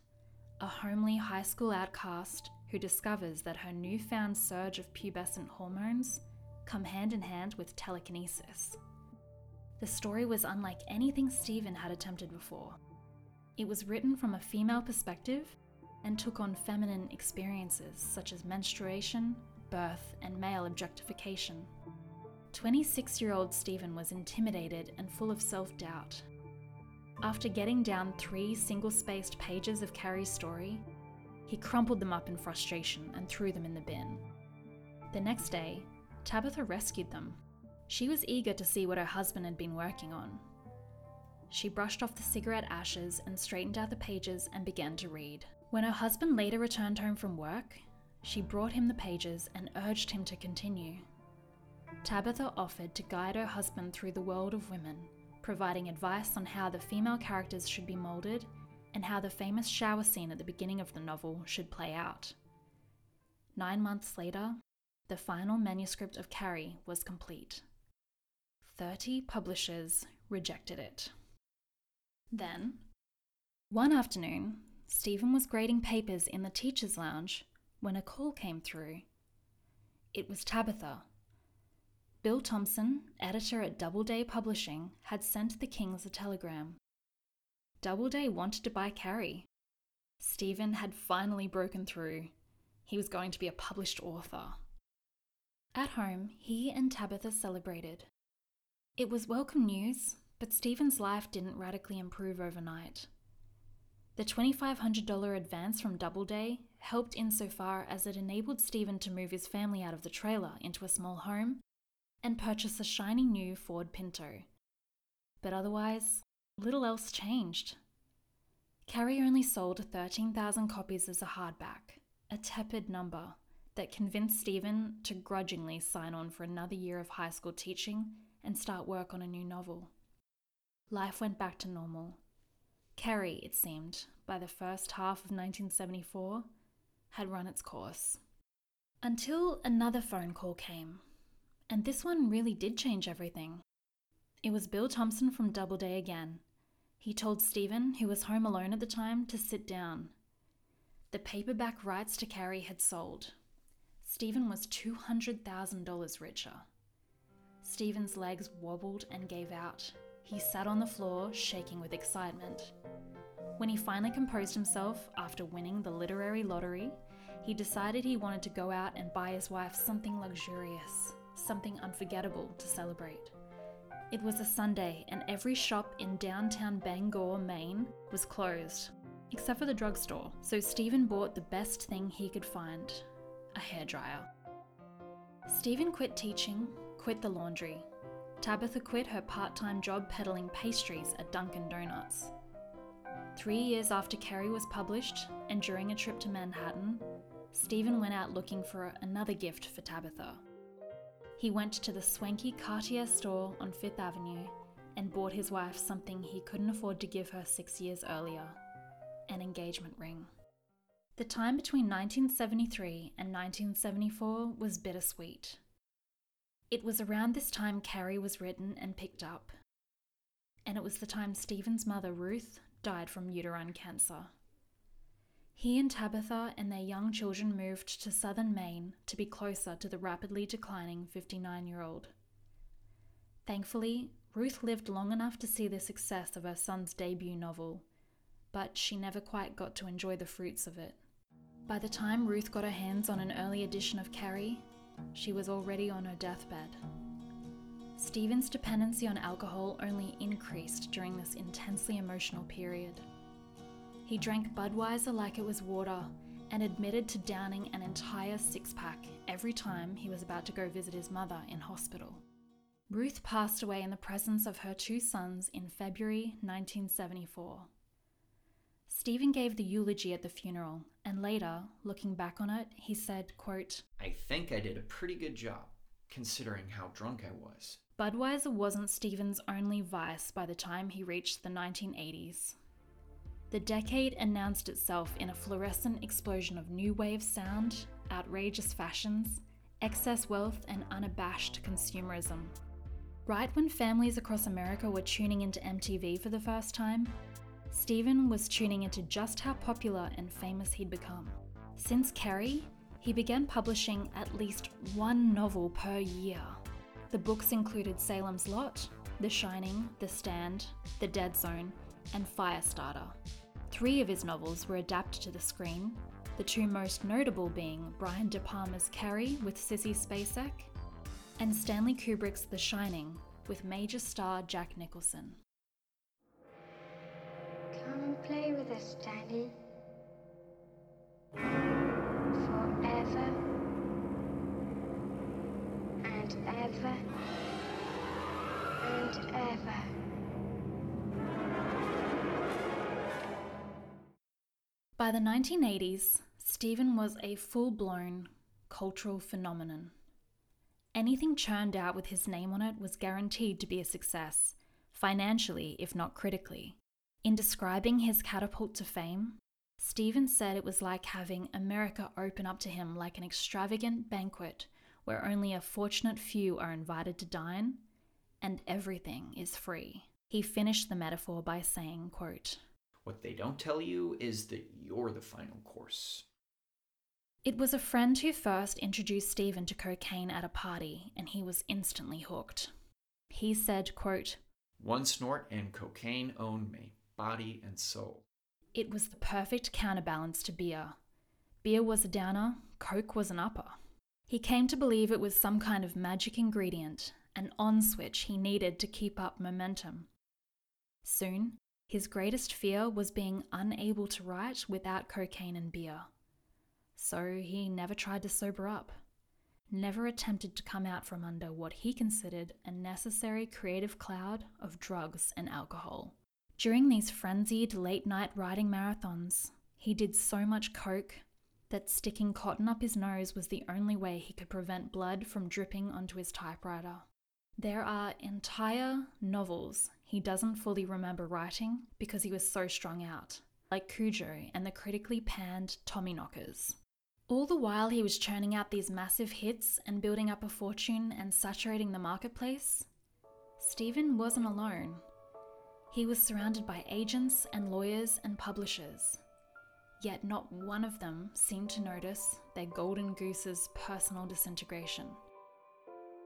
a homely high school outcast who discovers that her newfound surge of pubescent hormones come hand in hand with telekinesis. The story was unlike anything Stephen had attempted before. It was written from a female perspective and took on feminine experiences such as menstruation, birth, and male objectification. 26 year old Stephen was intimidated and full of self doubt. After getting down three single spaced pages of Carrie's story, he crumpled them up in frustration and threw them in the bin. The next day, Tabitha rescued them. She was eager to see what her husband had been working on. She brushed off the cigarette ashes and straightened out the pages and began to read. When her husband later returned home from work, she brought him the pages and urged him to continue. Tabitha offered to guide her husband through the world of women, providing advice on how the female characters should be moulded and how the famous shower scene at the beginning of the novel should play out. Nine months later, the final manuscript of Carrie was complete. Thirty publishers rejected it. Then, one afternoon, Stephen was grading papers in the teacher's lounge when a call came through. It was Tabitha. Bill Thompson, editor at Doubleday Publishing, had sent the Kings a telegram. Doubleday wanted to buy Carrie. Stephen had finally broken through. He was going to be a published author. At home, he and Tabitha celebrated. It was welcome news, but Stephen's life didn't radically improve overnight. The $2,500 advance from Doubleday helped insofar as it enabled Stephen to move his family out of the trailer into a small home and purchase a shiny new Ford Pinto. But otherwise, little else changed. Carrie only sold 13,000 copies as a hardback, a tepid number that convinced Stephen to grudgingly sign on for another year of high school teaching and start work on a new novel. Life went back to normal. Carrie, it seemed, by the first half of 1974, had run its course. Until another phone call came, and this one really did change everything. It was Bill Thompson from Doubleday again. He told Stephen, who was home alone at the time, to sit down. The paperback rights to Carrie had sold, Stephen was $200,000 richer. Stephen's legs wobbled and gave out. He sat on the floor, shaking with excitement. When he finally composed himself after winning the literary lottery, he decided he wanted to go out and buy his wife something luxurious, something unforgettable to celebrate. It was a Sunday, and every shop in downtown Bangor, Maine, was closed, except for the drugstore, so Stephen bought the best thing he could find a hairdryer. Stephen quit teaching, quit the laundry. Tabitha quit her part time job peddling pastries at Dunkin' Donuts. Three years after Carrie was published, and during a trip to Manhattan, Stephen went out looking for another gift for Tabitha. He went to the swanky Cartier store on Fifth Avenue and bought his wife something he couldn't afford to give her six years earlier an engagement ring. The time between 1973 and 1974 was bittersweet. It was around this time Carrie was written and picked up. And it was the time Stephen's mother, Ruth, died from uterine cancer. He and Tabitha and their young children moved to southern Maine to be closer to the rapidly declining 59 year old. Thankfully, Ruth lived long enough to see the success of her son's debut novel, but she never quite got to enjoy the fruits of it. By the time Ruth got her hands on an early edition of Carrie, she was already on her deathbed. Stephen's dependency on alcohol only increased during this intensely emotional period. He drank Budweiser like it was water and admitted to downing an entire six pack every time he was about to go visit his mother in hospital. Ruth passed away in the presence of her two sons in February 1974. Stephen gave the eulogy at the funeral, and later, looking back on it, he said, quote,
I think I did a pretty good job, considering how drunk I was.
Budweiser wasn't Stephen's only vice by the time he reached the 1980s. The decade announced itself in a fluorescent explosion of new wave sound, outrageous fashions, excess wealth, and unabashed consumerism. Right when families across America were tuning into MTV for the first time, Stephen was tuning into just how popular and famous he'd become. Since Carrie, he began publishing at least one novel per year. The books included Salem's Lot, The Shining, The Stand, The Dead Zone, and Firestarter. Three of his novels were adapted to the screen, the two most notable being Brian De Palma's Carrie with Sissy Spacek and Stanley Kubrick's The Shining with major star Jack Nicholson.
Come and play with us, Daddy. Forever and ever and ever.
By the 1980s, Stephen was a full blown cultural phenomenon. Anything churned out with his name on it was guaranteed to be a success, financially, if not critically. In describing his catapult to fame, Stephen said it was like having America open up to him like an extravagant banquet where only a fortunate few are invited to dine and everything is free. He finished the metaphor by saying, quote,
What they don't tell you is that you're the final course.
It was a friend who first introduced Stephen to cocaine at a party, and he was instantly hooked. He said, quote,
One snort and cocaine owned me, body and soul.
It was the perfect counterbalance to beer. Beer was a downer, coke was an upper. He came to believe it was some kind of magic ingredient, an on switch he needed to keep up momentum. Soon, his greatest fear was being unable to write without cocaine and beer. So he never tried to sober up, never attempted to come out from under what he considered a necessary creative cloud of drugs and alcohol. During these frenzied late night writing marathons, he did so much coke that sticking cotton up his nose was the only way he could prevent blood from dripping onto his typewriter. There are entire novels he doesn't fully remember writing because he was so strung out, like Cujo and the critically panned Tommyknockers. All the while he was churning out these massive hits and building up a fortune and saturating the marketplace, Stephen wasn't alone. He was surrounded by agents and lawyers and publishers. Yet not one of them seemed to notice their golden goose's personal disintegration,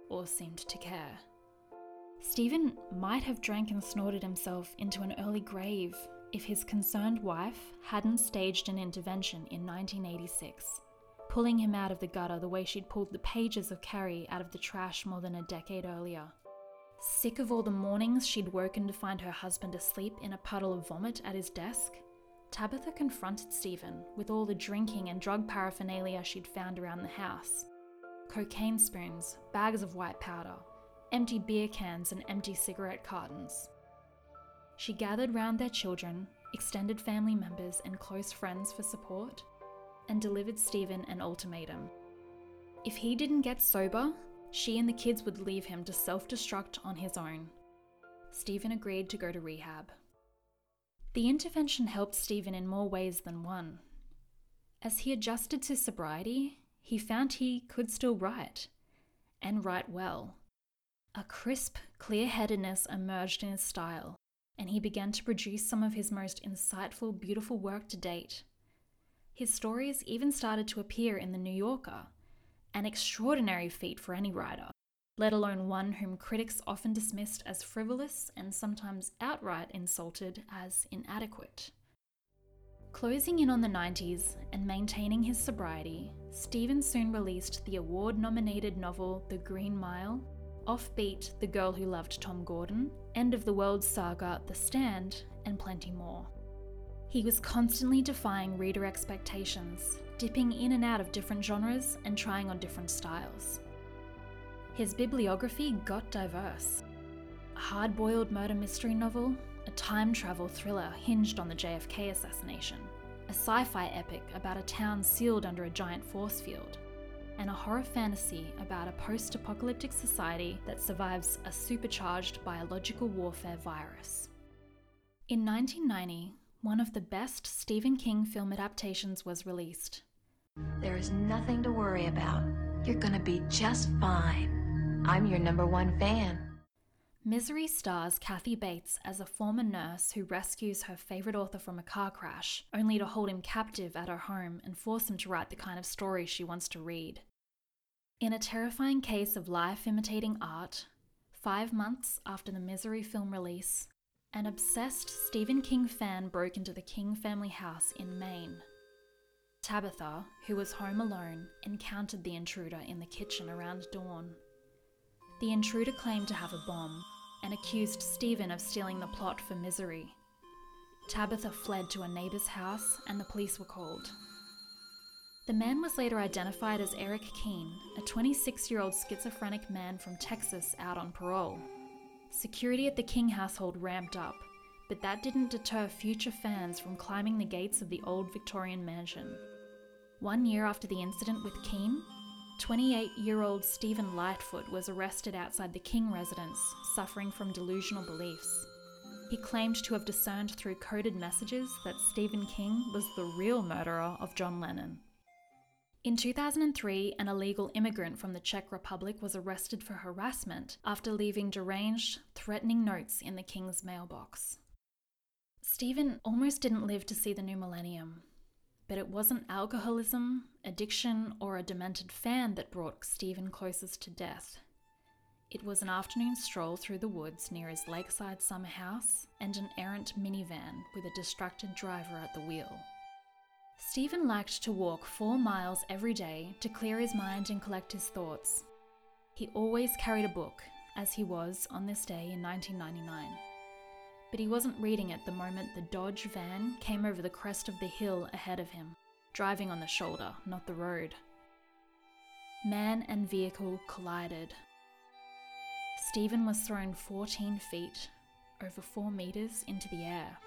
or seemed to care. Stephen might have drank and snorted himself into an early grave if his concerned wife hadn't staged an intervention in 1986, pulling him out of the gutter the way she'd pulled the pages of Carrie out of the trash more than a decade earlier. Sick of all the mornings she'd woken to find her husband asleep in a puddle of vomit at his desk, Tabitha confronted Stephen with all the drinking and drug paraphernalia she'd found around the house cocaine spoons, bags of white powder, empty beer cans, and empty cigarette cartons. She gathered round their children, extended family members, and close friends for support, and delivered Stephen an ultimatum. If he didn't get sober, she and the kids would leave him to self destruct on his own. Stephen agreed to go to rehab. The intervention helped Stephen in more ways than one. As he adjusted to sobriety, he found he could still write, and write well. A crisp, clear headedness emerged in his style, and he began to produce some of his most insightful, beautiful work to date. His stories even started to appear in The New Yorker, an extraordinary feat for any writer, let alone one whom critics often dismissed as frivolous and sometimes outright insulted as inadequate. Closing in on the 90s and maintaining his sobriety, Stephen soon released the award nominated novel The Green Mile, Offbeat The Girl Who Loved Tom Gordon, End of the World saga The Stand, and plenty more. He was constantly defying reader expectations, dipping in and out of different genres and trying on different styles. His bibliography got diverse. A hard boiled murder mystery novel, a time travel thriller hinged on the JFK assassination, a sci fi epic about a town sealed under a giant force field, and a horror fantasy about a post apocalyptic society that survives a supercharged biological warfare virus. In 1990, one of the best Stephen King film adaptations was released.
There is nothing to worry about. You're gonna be just fine. I'm your number one fan.
Misery stars Kathy Bates as a former nurse who rescues her favourite author from a car crash, only to hold him captive at her home and force him to write the kind of story she wants to read. In a terrifying case of life imitating art, five months after the Misery film release, an obsessed Stephen King fan broke into the King family house in Maine. Tabitha, who was home alone, encountered the intruder in the kitchen around dawn. The intruder claimed to have a bomb and accused Stephen of stealing the plot for Misery. Tabitha fled to a neighbour's house and the police were called. The man was later identified as Eric Keene, a 26 year old schizophrenic man from Texas out on parole. Security at the King household ramped up, but that didn't deter future fans from climbing the gates of the old Victorian mansion. One year after the incident with Keene, 28 year old Steven Lightfoot was arrested outside the King residence, suffering from delusional beliefs. He claimed to have discerned through coded messages that Stephen King was the real murderer of John Lennon. In 2003, an illegal immigrant from the Czech Republic was arrested for harassment after leaving deranged, threatening notes in the King's mailbox. Stephen almost didn't live to see the new millennium, but it wasn't alcoholism, addiction, or a demented fan that brought Stephen closest to death. It was an afternoon stroll through the woods near his lakeside summer house and an errant minivan with a distracted driver at the wheel. Stephen liked to walk four miles every day to clear his mind and collect his thoughts. He always carried a book, as he was on this day in 1999. But he wasn't reading it the moment the Dodge van came over the crest of the hill ahead of him, driving on the shoulder, not the road. Man and vehicle collided. Stephen was thrown 14 feet, over 4 metres, into the air.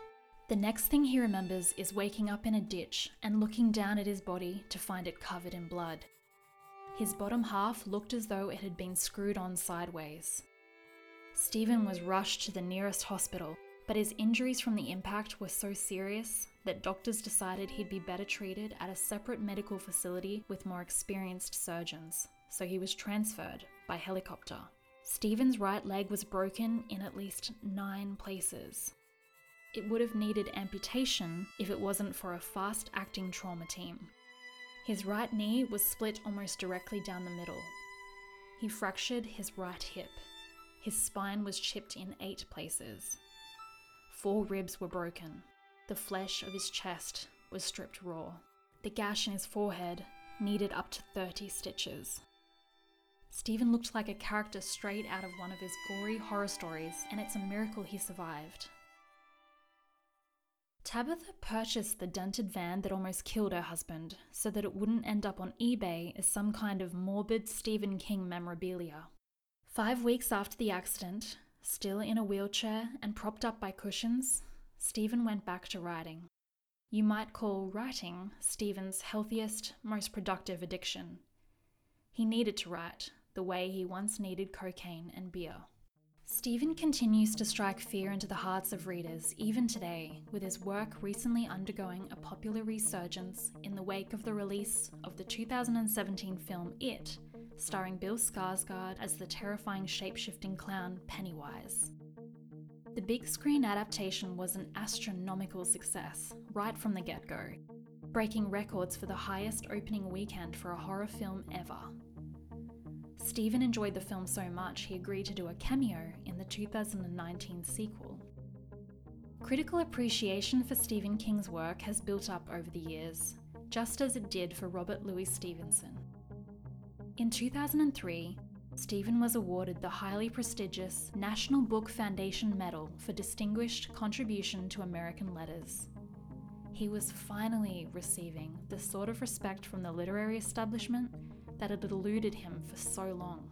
The next thing he remembers is waking up in a ditch and looking down at his body to find it covered in blood. His bottom half looked as though it had been screwed on sideways. Stephen was rushed to the nearest hospital, but his injuries from the impact were so serious that doctors decided he'd be better treated at a separate medical facility with more experienced surgeons, so he was transferred by helicopter. Stephen's right leg was broken in at least nine places. It would have needed amputation if it wasn't for a fast acting trauma team. His right knee was split almost directly down the middle. He fractured his right hip. His spine was chipped in eight places. Four ribs were broken. The flesh of his chest was stripped raw. The gash in his forehead needed up to 30 stitches. Stephen looked like a character straight out of one of his gory horror stories, and it's a miracle he survived. Tabitha purchased the dented van that almost killed her husband so that it wouldn't end up on eBay as some kind of morbid Stephen King memorabilia. Five weeks after the accident, still in a wheelchair and propped up by cushions, Stephen went back to writing. You might call writing Stephen's healthiest, most productive addiction. He needed to write the way he once needed cocaine and beer. Stephen continues to strike fear into the hearts of readers even today, with his work recently undergoing a popular resurgence in the wake of the release of the 2017 film It, starring Bill Skarsgård as the terrifying shape-shifting clown Pennywise. The big screen adaptation was an astronomical success right from the get go, breaking records for the highest opening weekend for a horror film ever. Stephen enjoyed the film so much he agreed to do a cameo in the 2019 sequel. Critical appreciation for Stephen King's work has built up over the years, just as it did for Robert Louis Stevenson. In 2003, Stephen was awarded the highly prestigious National Book Foundation Medal for Distinguished Contribution to American Letters. He was finally receiving the sort of respect from the literary establishment that had eluded him for so long.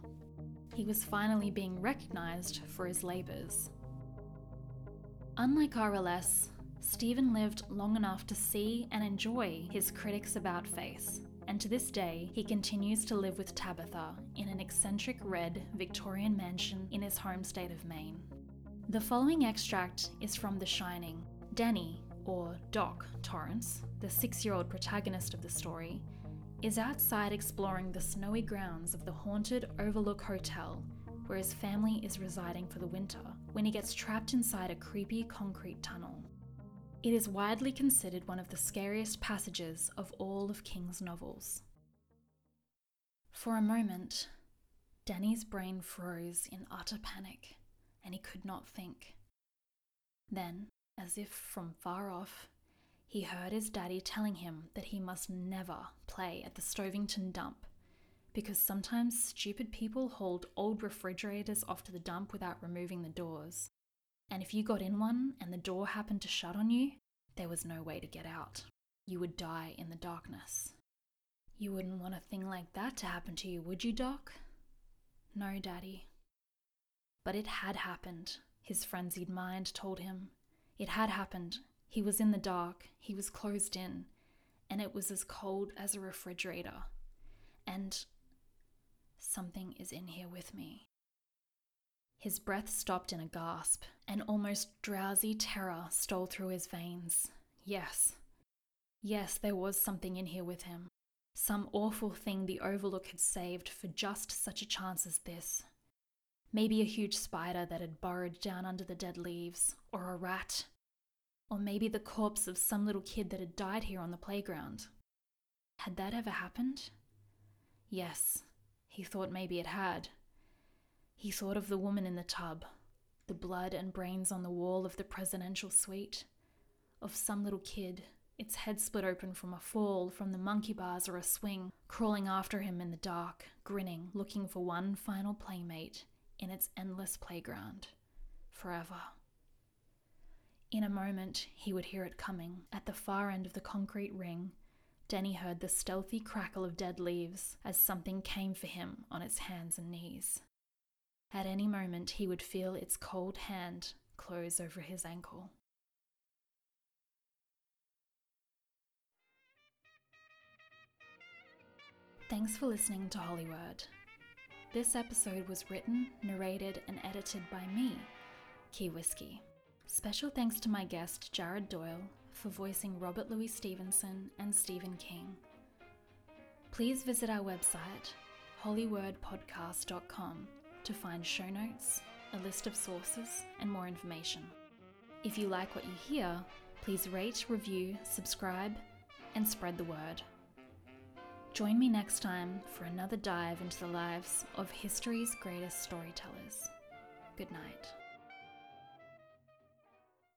He was finally being recognised for his labours. Unlike RLS, Stephen lived long enough to see and enjoy his critics' about face, and to this day, he continues to live with Tabitha in an eccentric red Victorian mansion in his home state of Maine. The following extract is from The Shining. Danny, or Doc Torrance, the six year old protagonist of the story, is outside exploring the snowy grounds of the haunted Overlook Hotel, where his family is residing for the winter, when he gets trapped inside a creepy concrete tunnel. It is widely considered one of the scariest passages of all of King's novels. For a moment, Danny's brain froze in utter panic, and he could not think. Then, as if from far off, he heard his daddy telling him that he must never play at the Stovington dump because sometimes stupid people hauled old refrigerators off to the dump without removing the doors. And if you got in one and the door happened to shut on you, there was no way to get out. You would die in the darkness. You wouldn't want a thing like that to happen to you, would you, Doc? No, Daddy. But it had happened, his frenzied mind told him. It had happened. He was in the dark, he was closed in, and it was as cold as a refrigerator. And something is in here with me. His breath stopped in a gasp, and almost drowsy terror stole through his veins. Yes. Yes, there was something in here with him. Some awful thing the Overlook had saved for just such a chance as this. Maybe a huge spider that had burrowed down under the dead leaves, or a rat. Or maybe the corpse of some little kid that had died here on the playground. Had that ever happened? Yes, he thought maybe it had. He thought of the woman in the tub, the blood and brains on the wall of the presidential suite, of some little kid, its head split open from a fall from the monkey bars or a swing, crawling after him in the dark, grinning, looking for one final playmate in its endless playground. Forever. In a moment, he would hear it coming, at the far end of the concrete ring. Denny heard the stealthy crackle of dead leaves as something came for him on its hands and knees. At any moment, he would feel its cold hand close over his ankle. Thanks for listening to Hollyword. This episode was written, narrated, and edited by me, Key Whiskey. Special thanks to my guest, Jared Doyle, for voicing Robert Louis Stevenson and Stephen King. Please visit our website, hollywordpodcast.com, to find show notes, a list of sources, and more information. If you like what you hear, please rate, review, subscribe, and spread the word. Join me next time for another dive into the lives of history's greatest storytellers. Good night.